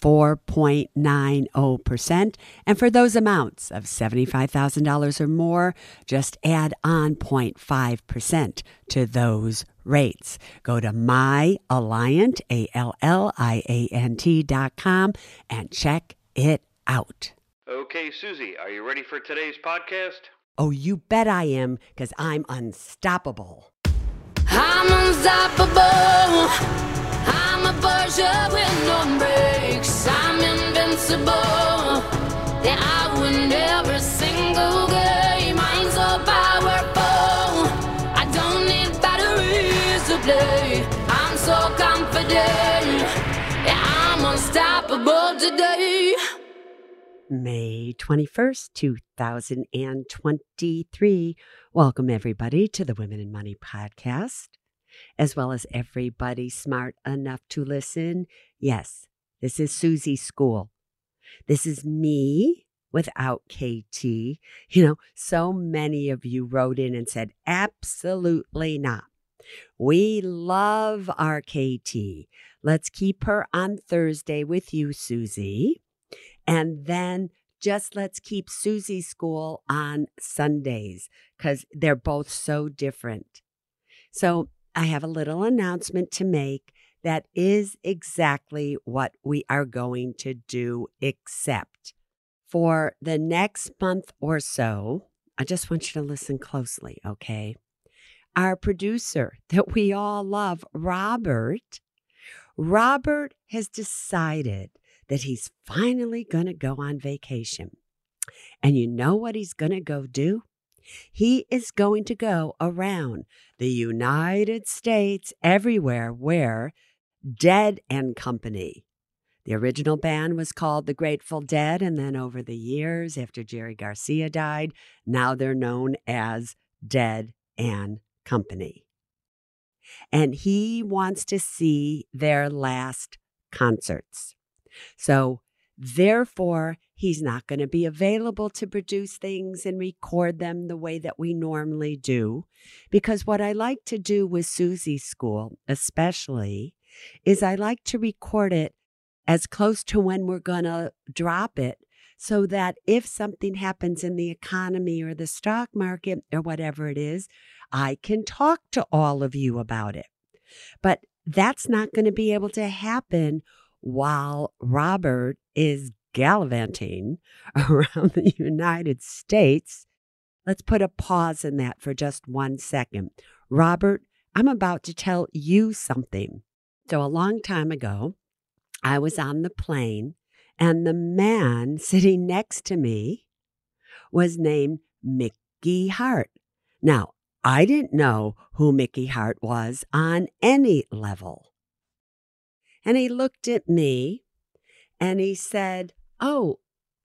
4.90%. And for those amounts of $75,000 or more, just add on 0.5% to those rates. Go to myalliant, A-L-L-I-A-N-T dot com and check it out. Okay, Suze, are you ready for today's podcast? Oh, you bet I am, because I'm unstoppable. I'm unstoppable. I'm a with no brakes. I'm invincible. Yeah, I win every single game. So powerful. I don't need batteries to play. I'm so confident. Yeah, I'm unstoppable today. May 21st, 2023. Welcome, everybody, to the Women and Money podcast, as well as everybody smart enough to listen. Yes, this is Suze School. This is me without KT. You know, so many of you wrote in and said, absolutely not. We love our KT. Let's keep her on Thursday with you, Suze. And then just let's keep Suze School on Sundays because they're both so different. So I have a little announcement to make that is exactly what we are going to do, except for the next month or so. I just want you to listen closely, okay? Our producer that we all love, Robert, Robert has decided that he's finally going to go on vacation. And you know what he's going to go do? He is going to go around the United States everywhere where Dead and Company. The original band was called the Grateful Dead, and then over the years, after Jerry Garcia died, now they're known as Dead and Company. And he wants to see their last concerts. So, therefore, he's not going to be available to produce things and record them the way that we normally do. Because what I like to do with Suze's school, especially, is I like to record it as close to when we're going to drop it so that if something happens in the economy or the stock market or whatever it is, I can talk to all of you about it. But that's not going to be able to happen while Robert is gallivanting around the United States. Let's put a pause in that for just one second. Robert, I'm about to tell you something. So, a long time ago, I was on the plane, and the man sitting next to me was named Mickey Hart. Now, I didn't know who Mickey Hart was on any level. And he looked at me and he said, Oh,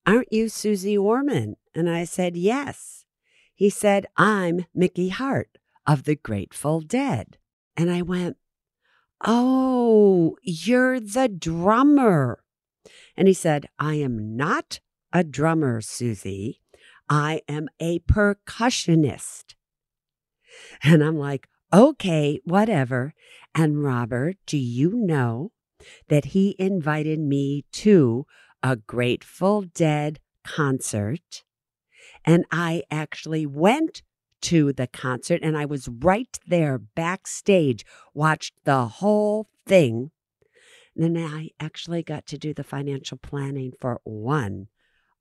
aren't you Suze Orman? And I said, Yes. He said, I'm Mickey Hart of the Grateful Dead. And I went, Oh, you're the drummer. And he said, I am not a drummer, Suze. I am a percussionist. And I'm like, okay, whatever. And Robert, do you know that he invited me to a Grateful Dead concert? And I actually went to the concert and I was right there backstage, watched the whole thing. And then I actually got to do the financial planning for one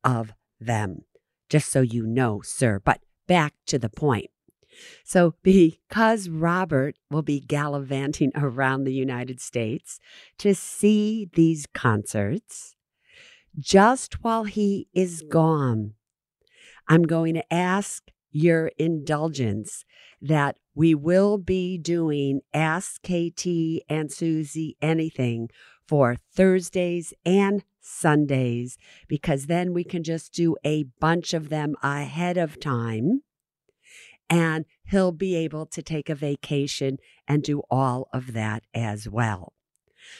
of them, just so you know, sir. But back to the point. So, because Robert will be gallivanting around the United States to see these concerts, just while he is gone, I'm going to ask your indulgence that we will be doing Ask KT and Suze Anything for Thursdays and Sundays, because then we can just do a bunch of them ahead of time and he'll be able to take a vacation and do all of that as well.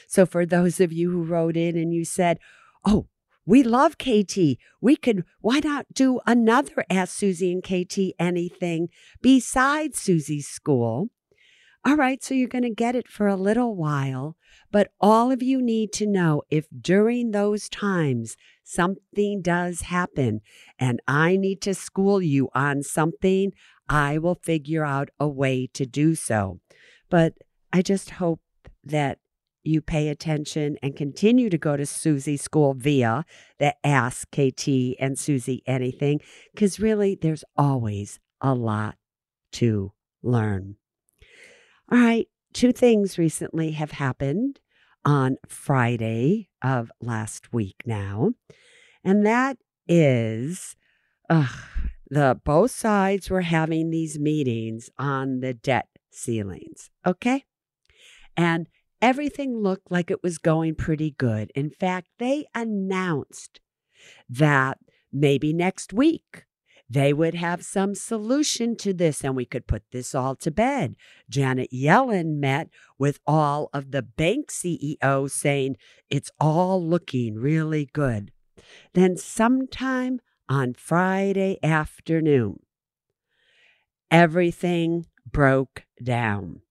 So, for those of you who wrote in and you said, Oh, we love KT. We could, why not do another Ask Suze and KT anything besides Suze's school? All right, so you're going to get it for a little while, but all of you need to know if during those times something does happen and I need to school you on something, I will figure out a way to do so. But I just hope that you pay attention and continue to go to Suze's school via the Ask KT and Susie Anything, because really there's always a lot to learn. All right, two things recently have happened on Friday of last week now, and that is uh, the both sides were having these meetings on the debt ceilings. Okay, and everything looked like it was going pretty good. In fact, they announced that maybe next week they would have some solution to this and we could put this all to bed. Janet Yellen met with all of the bank CEOs saying it's all looking really good. Then, sometime on Friday afternoon, everything broke down.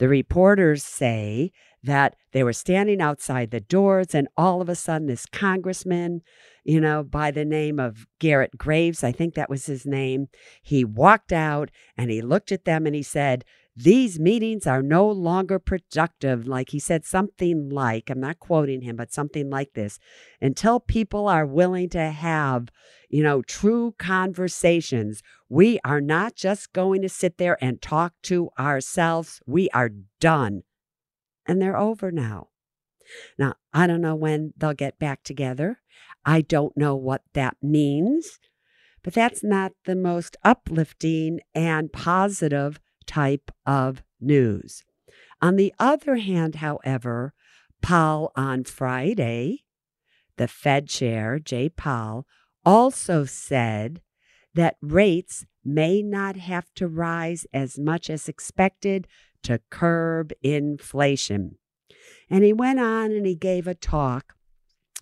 The reporters say that they were standing outside the doors, and all of a sudden, this congressman, you know, by the name of Garrett Graves, I think that was his name, he walked out and he looked at them and he said, these meetings are no longer productive. Like he said, something like, I'm not quoting him, but something like this until people are willing to have, you know, true conversations. We are not just going to sit there and talk to ourselves. We are done and they're over now. Now, I don't know when they'll get back together. I don't know what that means, but that's not the most uplifting and positive type of news. On the other hand, however, Powell on Friday, the Fed chair, Jay Powell, also said that rates may not have to rise as much as expected to curb inflation. And he went on and he gave a talk.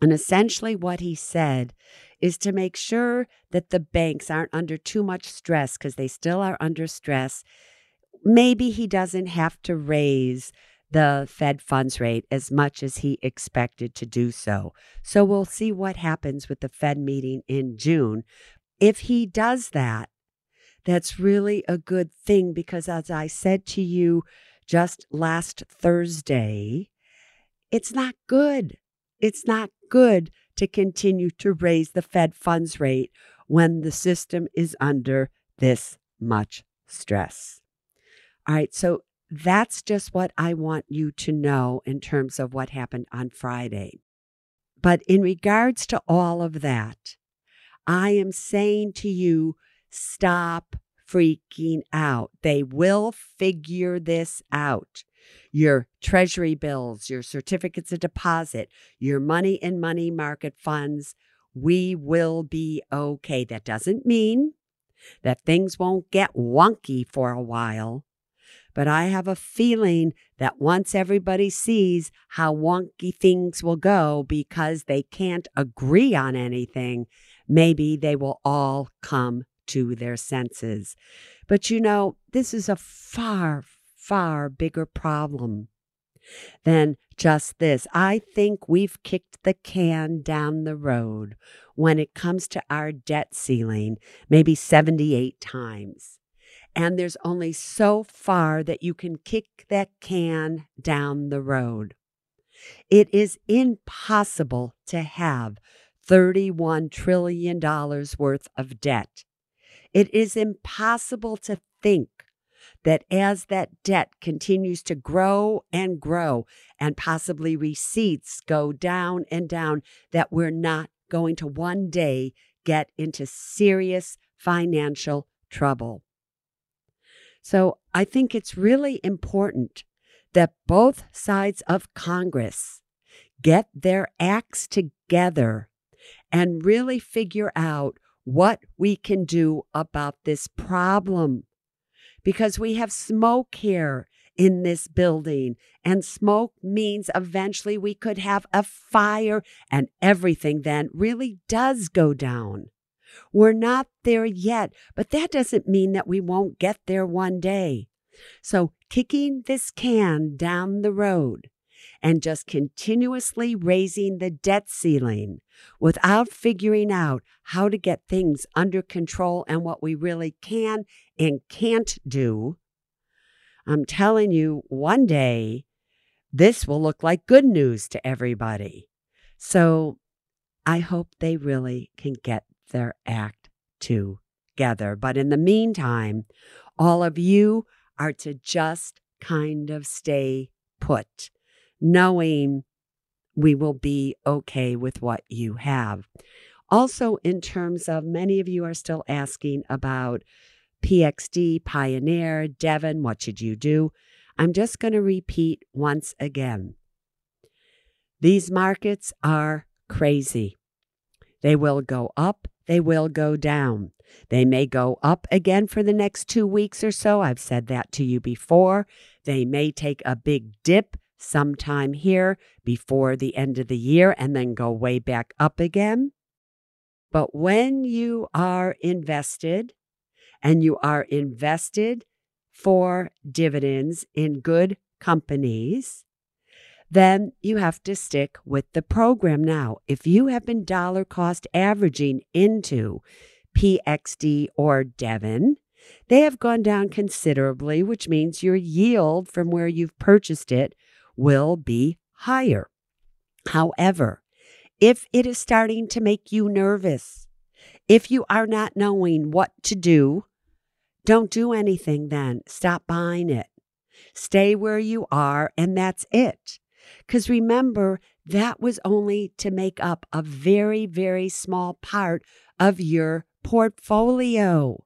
And essentially, what he said is to make sure that the banks aren't under too much stress because they still are under stress. Maybe he doesn't have to raise the Fed funds rate as much as he expected to do so. So we'll see what happens with the Fed meeting in June. If he does that, that's really a good thing because, as I said to you just last Thursday, it's not good. It's not good to continue to raise the Fed funds rate when the system is under this much stress. All right, so that's just what I want you to know in terms of what happened on Friday. But in regards to all of that, I am saying to you Stop freaking out. They will figure this out. Your treasury bills, your certificates of deposit, your money in money market funds, we will be okay. That doesn't mean that things won't get wonky for a while. But I have a feeling that once everybody sees how wonky things will go because they can't agree on anything, maybe they will all come to their senses. But you know, this is a far, far bigger problem than just this. I think we've kicked the can down the road when it comes to our debt ceiling, maybe 78 times. And there's only so far that you can kick that can down the road. It is impossible to have $31 trillion worth of debt it is impossible to think that as that debt continues to grow and grow and possibly receipts go down and down, that we're not going to one day get into serious financial trouble. So I think it's really important that both sides of Congress get their acts together and really figure out what we can do about this problem. because we have smoke here in this building. And smoke means eventually we could have a fire, and everything then really does go down. We're not there yet, but that doesn't mean that we won't get there one day. So, kicking this can down the road and just continuously raising the debt ceiling without figuring out how to get things under control and what we really can and can't do, I'm telling you, one day this will look like good news to everybody. So I hope they really can get their act together. But in the meantime, all of you are to just kind of stay put, knowing we will be okay with what you have. Also, in terms of many of you are still asking about PXD, Pioneer, Devon, what should you do? I'm just going to repeat once again. These markets are crazy. They will go up, they will go down. They may go up again for the next two weeks or so. I've said that to you before. They may take a big dip sometime here before the end of the year and then go way back up again. But when you are invested and you are invested for dividends in good companies, then you have to stick with the program. Now, if you have been dollar cost averaging into PXD or Devon, they have gone down considerably, which means your yield from where you've purchased it will be higher. However, if it is starting to make you nervous, if you are not knowing what to do, don't do anything then. Stop buying it. Stay where you are, and that's it. Because remember, that was only to make up a very, very small part of your portfolio.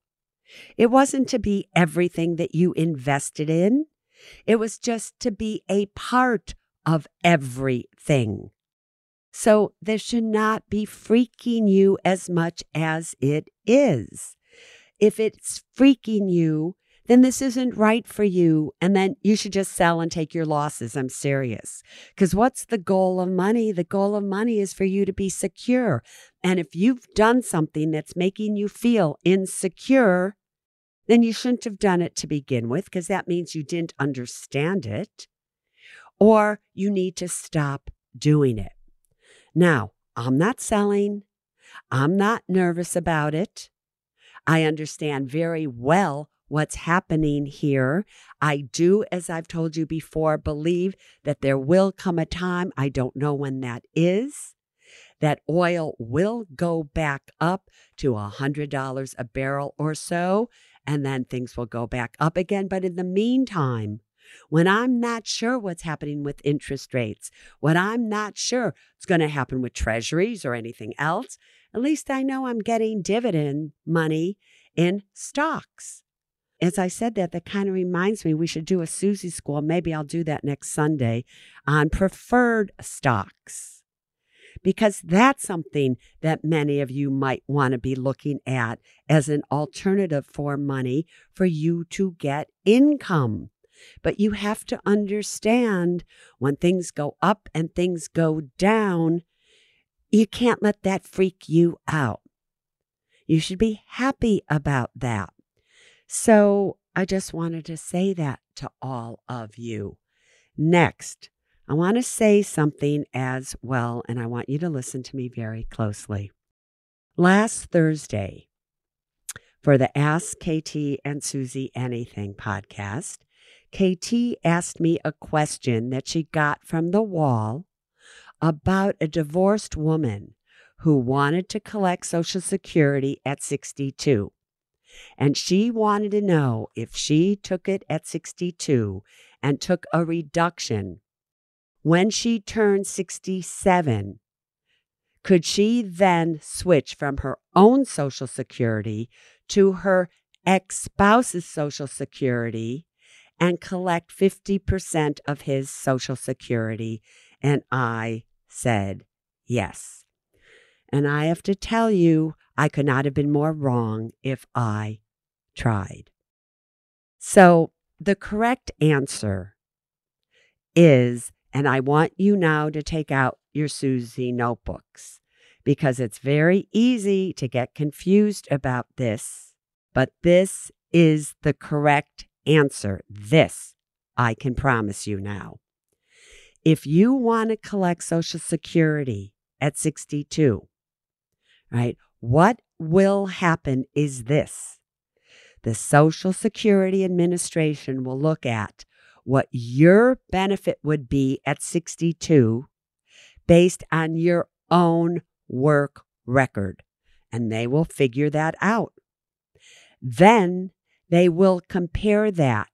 It wasn't to be everything that you invested in, it was just to be a part of everything. So this should not be freaking you as much as it is. If it's freaking you, then this isn't right for you. And then you should just sell and take your losses. I'm serious. Because what's the goal of money? The goal of money is for you to be secure. And if you've done something that's making you feel insecure, then you shouldn't have done it to begin with, because that means you didn't understand it. Or you need to stop doing it. Now, I'm not selling. I'm not nervous about it. I understand very well what's happening here. I do, as I've told you before, believe that there will come a time, I don't know when that is, that oil will go back up to a $100 a barrel or so, and then things will go back up again. But in the meantime, when I'm not sure what's happening with interest rates, when I'm not sure what's going to happen with treasuries or anything else, at least I know I'm getting dividend money in stocks as I said that, that kind of reminds me we should do a Suze school. Maybe I'll do that next Sunday on preferred stocks because that's something that many of you might want to be looking at as an alternative for money for you to get income. But you have to understand when things go up and things go down, you can't let that freak you out. You should be happy about that. So I just wanted to say that to all of you. Next, I want to say something as well, and I want you to listen to me very closely. Last Thursday, for the Ask KT and Suze Anything podcast, KT asked me a question that she got from the wall about a divorced woman who wanted to collect Social Security at 62. And she wanted to know if she took it at 62 and took a reduction when she turned 67, could she then switch from her own Social Security to her ex spouse's Social Security and collect 50% of his Social Security? And I said yes. And I have to tell you, I could not have been more wrong if I tried. So the correct answer is, and I want you now to take out your Suze notebooks because it's very easy to get confused about this, but this is the correct answer. This I can promise you now. If you want to collect Social Security at 62, right, what will happen is this the Social Security Administration will look at what your benefit would be at 62 based on your own work record, and they will figure that out. Then they will compare that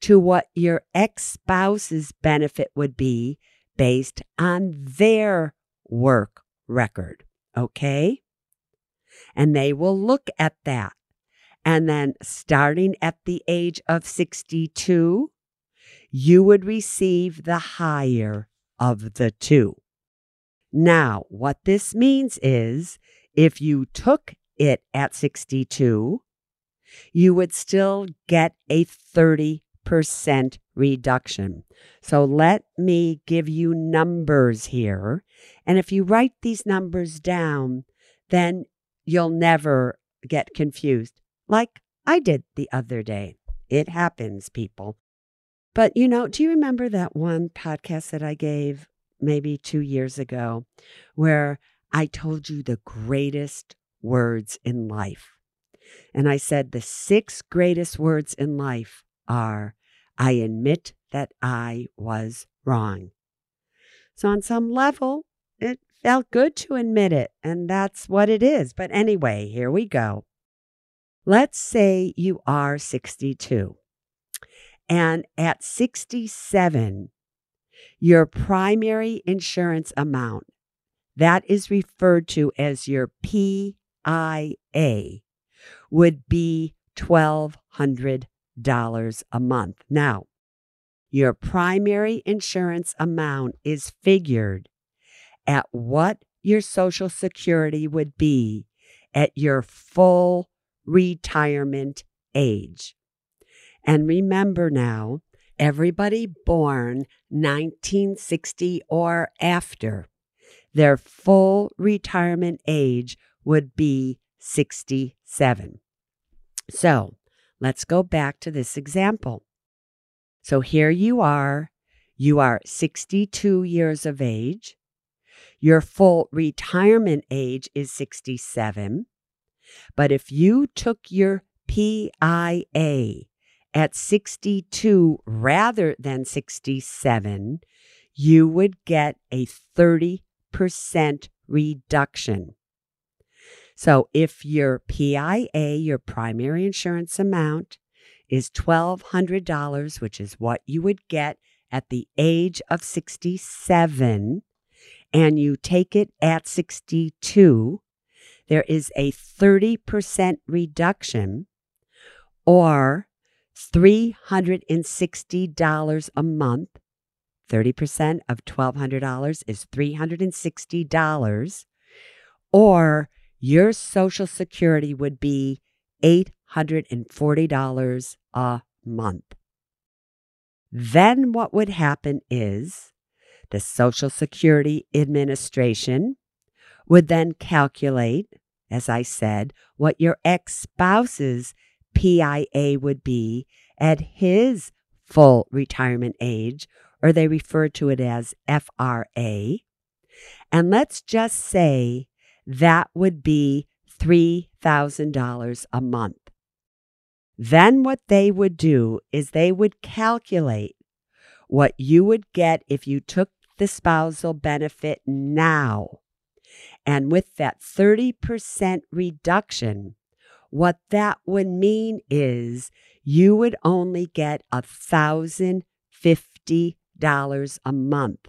to what your ex spouse's benefit would be based on their work record. Okay? And they will look at that. And then starting at the age of 62, you would receive the higher of the two. Now, what this means is if you took it at 62, you would still get a 30% reduction. So let me give you numbers here. And if you write these numbers down, then you'll never get confused, like I did the other day. It happens, people. But you know, do you remember that one podcast that I gave maybe two years ago where I told you the greatest words in life? And I said, the six greatest words in life are, I admit that I was wrong. So, on some level, felt good to admit it, and that's what it is. But anyway, here we go. Let's say you are 62, and at 67, your primary insurance amount, that is referred to as your PIA, would be $1,200 a month. Now, your primary insurance amount is figured at what your Social Security would be at your full retirement age. And remember now, everybody born 1960 or after, their full retirement age would be 67. So let's go back to this example. So here you are, you are 62 years of age. Your full retirement age is 67. But if you took your PIA at 62 rather than 67, you would get a 30% reduction. So if your PIA, your primary insurance amount, is $1,200, which is what you would get at the age of 67, and you take it at 62, there is a 30% reduction or $360 a month. 30% of $1,200 is $360. Or your Social Security would be $840 a month. Then what would happen is the Social Security Administration would then calculate, as I said, what your ex spouse's PIA would be at his full retirement age, or they refer to it as FRA. And let's just say that would be $3,000 a month. Then what they would do is they would calculate what you would get if you took the spousal benefit now. And with that 30% reduction, what that would mean is you would only get $1,050 a month.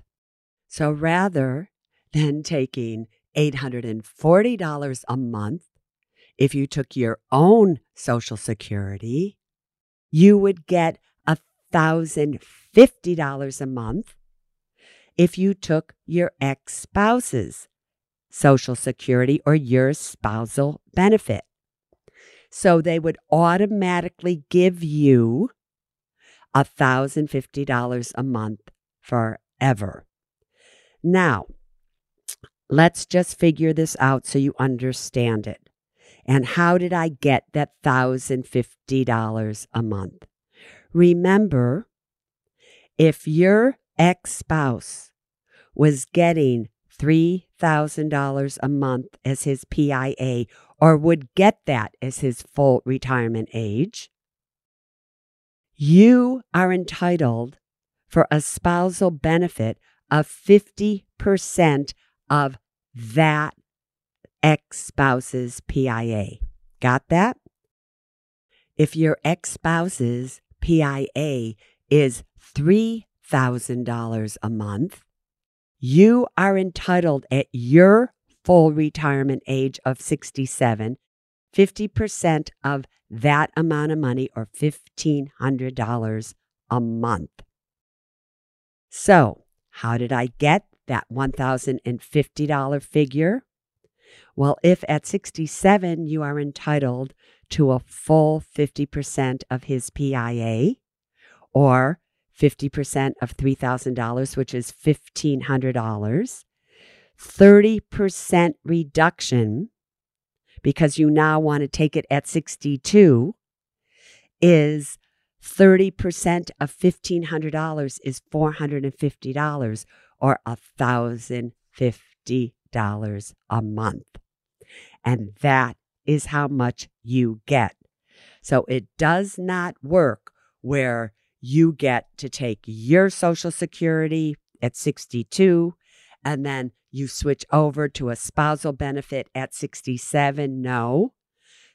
So rather than taking $840 a month. If you took your own Social Security, you would get $1,050 a month if you took your ex spouse's Social Security or your spousal benefit. So they would automatically give you $1,050 a month forever. Now, let's just figure this out so you understand it. And how did I get that $1,050 a month? Remember, if your ex spouse was getting $3,000 a month as his PIA or would get that as his full retirement age, you are entitled for a spousal benefit of 50% of that ex spouse's PIA. Got that? If your ex spouse's PIA is $3,000 a month, you are entitled at your full retirement age of 67, 50% of that amount of money or $1,500 a month. So, how did I get that $1,050 figure? Well, if at 67 you are entitled to a full 50% of his PIA or 50% of $3,000, which is $1,500, 30% reduction because you now want to take it at 62 is 30% of $1,500 is $450 or $1,050 a month. And that is how much you get. So it does not work where you get to take your Social Security at 62 and then you switch over to a spousal benefit at 67. No,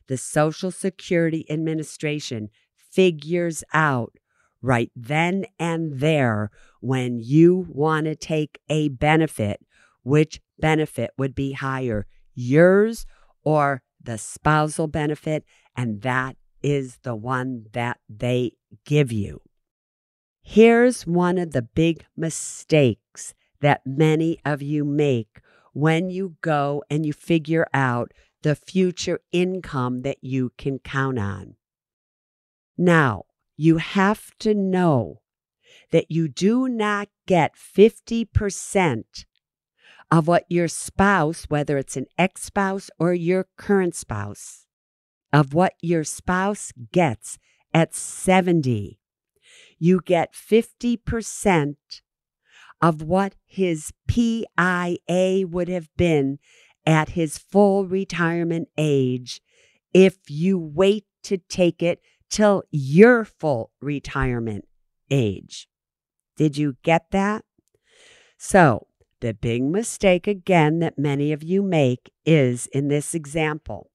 the Social Security Administration figures out right then and there when you want to take a benefit, which benefit would be higher, yours or the spousal benefit, and that is the one that they give you. Here's one of the big mistakes that many of you make when you go and you figure out the future income that you can count on. Now, you have to know that you do not get 50% of what your spouse, whether it's an ex spouse or your current spouse, of what your spouse gets at 70. You get 50% of what his PIA would have been at his full retirement age if you wait to take it till your full retirement age. Did you get that? So, the big mistake again that many of you make is in this example.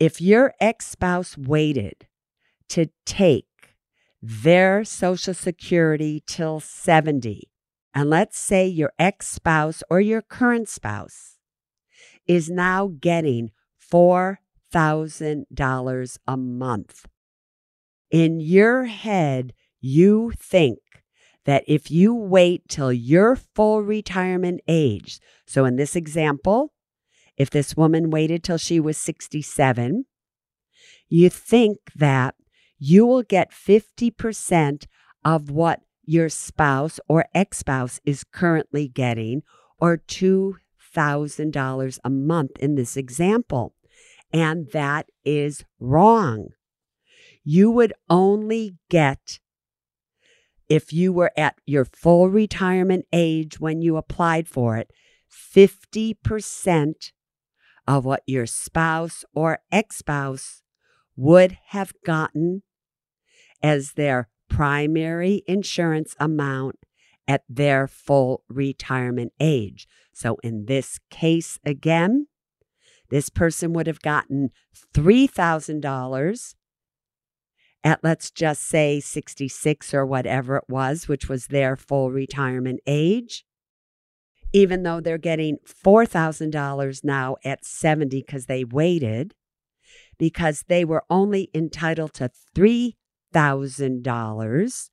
If your ex spouse waited to take their Social Security till 70, and let's say your ex spouse or your current spouse is now getting $4,000 a month. In your head, you think that if you wait till your full retirement age, so in this example, if this woman waited till she was 67, you think that you will get 50% of what your spouse or ex spouse is currently getting, or $2,000 a month in this example. And that is wrong. You would only get, if you were at your full retirement age when you applied for it, 50% of what your spouse or ex spouse would have gotten as their primary insurance amount at their full retirement age. So in this case, again, this person would have gotten $3,000 at, let's just say, 66 or whatever it was, which was their full retirement age. Even though they're getting $4,000 now at 70 because they waited, because they were only entitled to three $1,000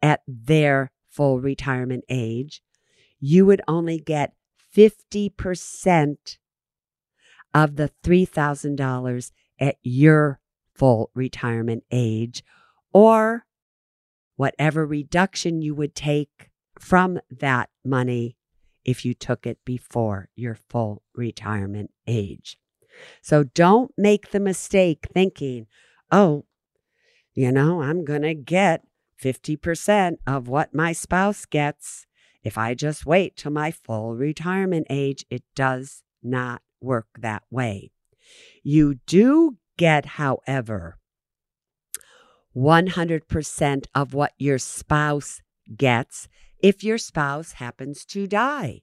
at their full retirement age, you would only get 50% of the $3,000 at your full retirement age or whatever reduction you would take from that money if you took it before your full retirement age. So don't make the mistake thinking, oh, you know, I'm going to get 50% of what my spouse gets if I just wait till my full retirement age. It does not work that way. You do get, however, 100% of what your spouse gets if your spouse happens to die.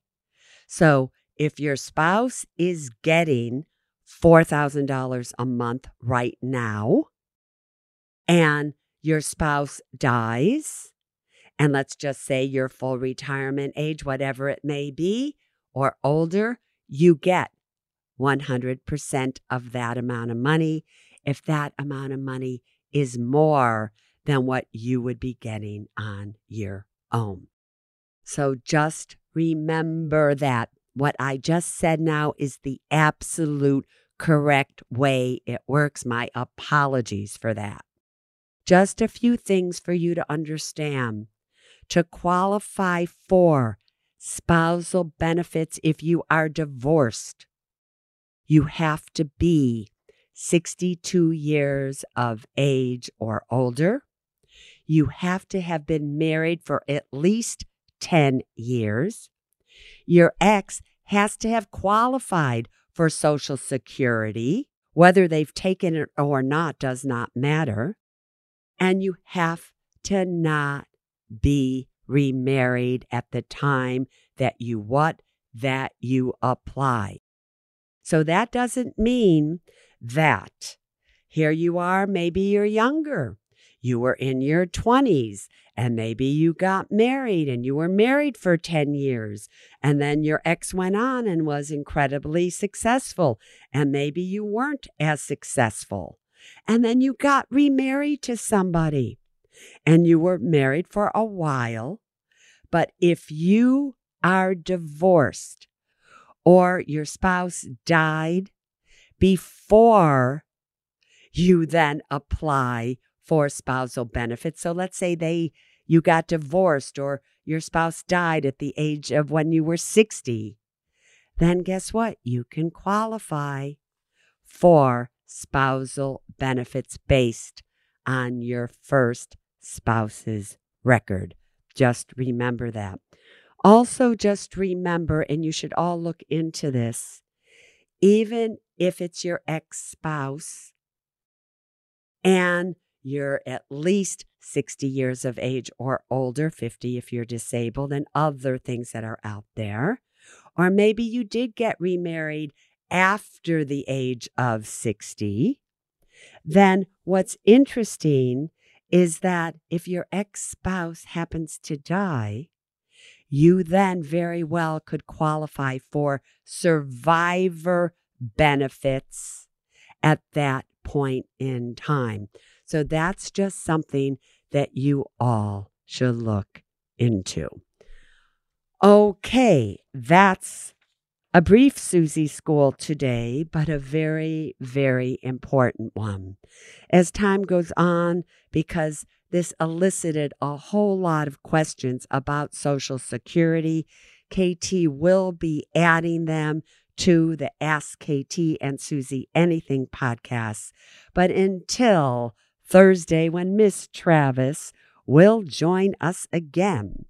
So if your spouse is getting $4,000 a month right now and your spouse dies, and let's just say your full retirement age, whatever it may be, or older, you get 100% of that amount of money if that amount of money is more than what you would be getting on your own. So just remember that what I just said now is the absolute correct way it works. My apologies for that. Just a few things for you to understand. To qualify for spousal benefits if you are divorced, you have to be 62 years of age or older. You have to have been married for at least 10 years. Your ex has to have qualified for Social Security. Whether they've taken it or not does not matter. And you have to not be remarried at the time that you what? That you apply. So that doesn't mean that here you are, maybe you're younger. You were in your 20s and maybe you got married and you were married for 10 years. And then your ex went on and was incredibly successful. And maybe you weren't as successful. And then you got remarried to somebody and you were married for a while. But if you are divorced or your spouse died before you then apply for spousal benefits. So let's say they you got divorced or your spouse died at the age of when you were 60. Then guess what? You can qualify for spousal benefits based on your first spouse's record. Just remember that. Also, just remember, and you should all look into this, even if it's your ex spouse and you're at least 60 years of age or older, 50 if you're disabled, and other things that are out there. Or maybe you did get remarried after the age of 60. Then what's interesting is that if your ex spouse happens to die, you then very well could qualify for survivor benefits at that point in time. So that's just something that you all should look into. Okay, that's a brief Suze school today, but a very, very important one. As time goes on, because this elicited a whole lot of questions about Social Security, KT will be adding them to the Ask KT and Suze Anything podcasts. But until Thursday, when Miss Travis will join us again,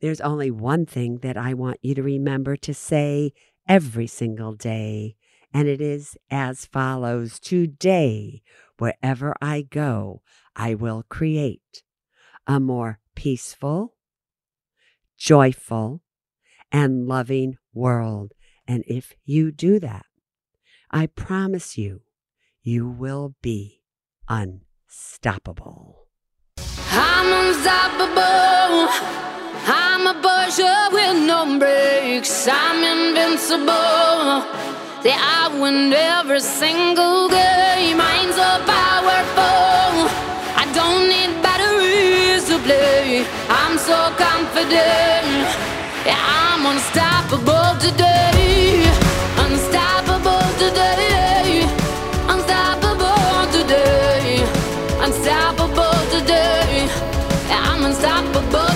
there's only one thing that I want you to remember to say every single day, and it is as follows Today, wherever I go, I will create a more peaceful, joyful, and loving world. And if you do that, I promise you, you will be unstoppable. I'm unstoppable. I'm a Porsche with no brakes. I'm invincible. Yeah, I win every single game. I'm so powerful. I don't need batteries to play. I'm so confident. Yeah, I'm. Unstoppable today.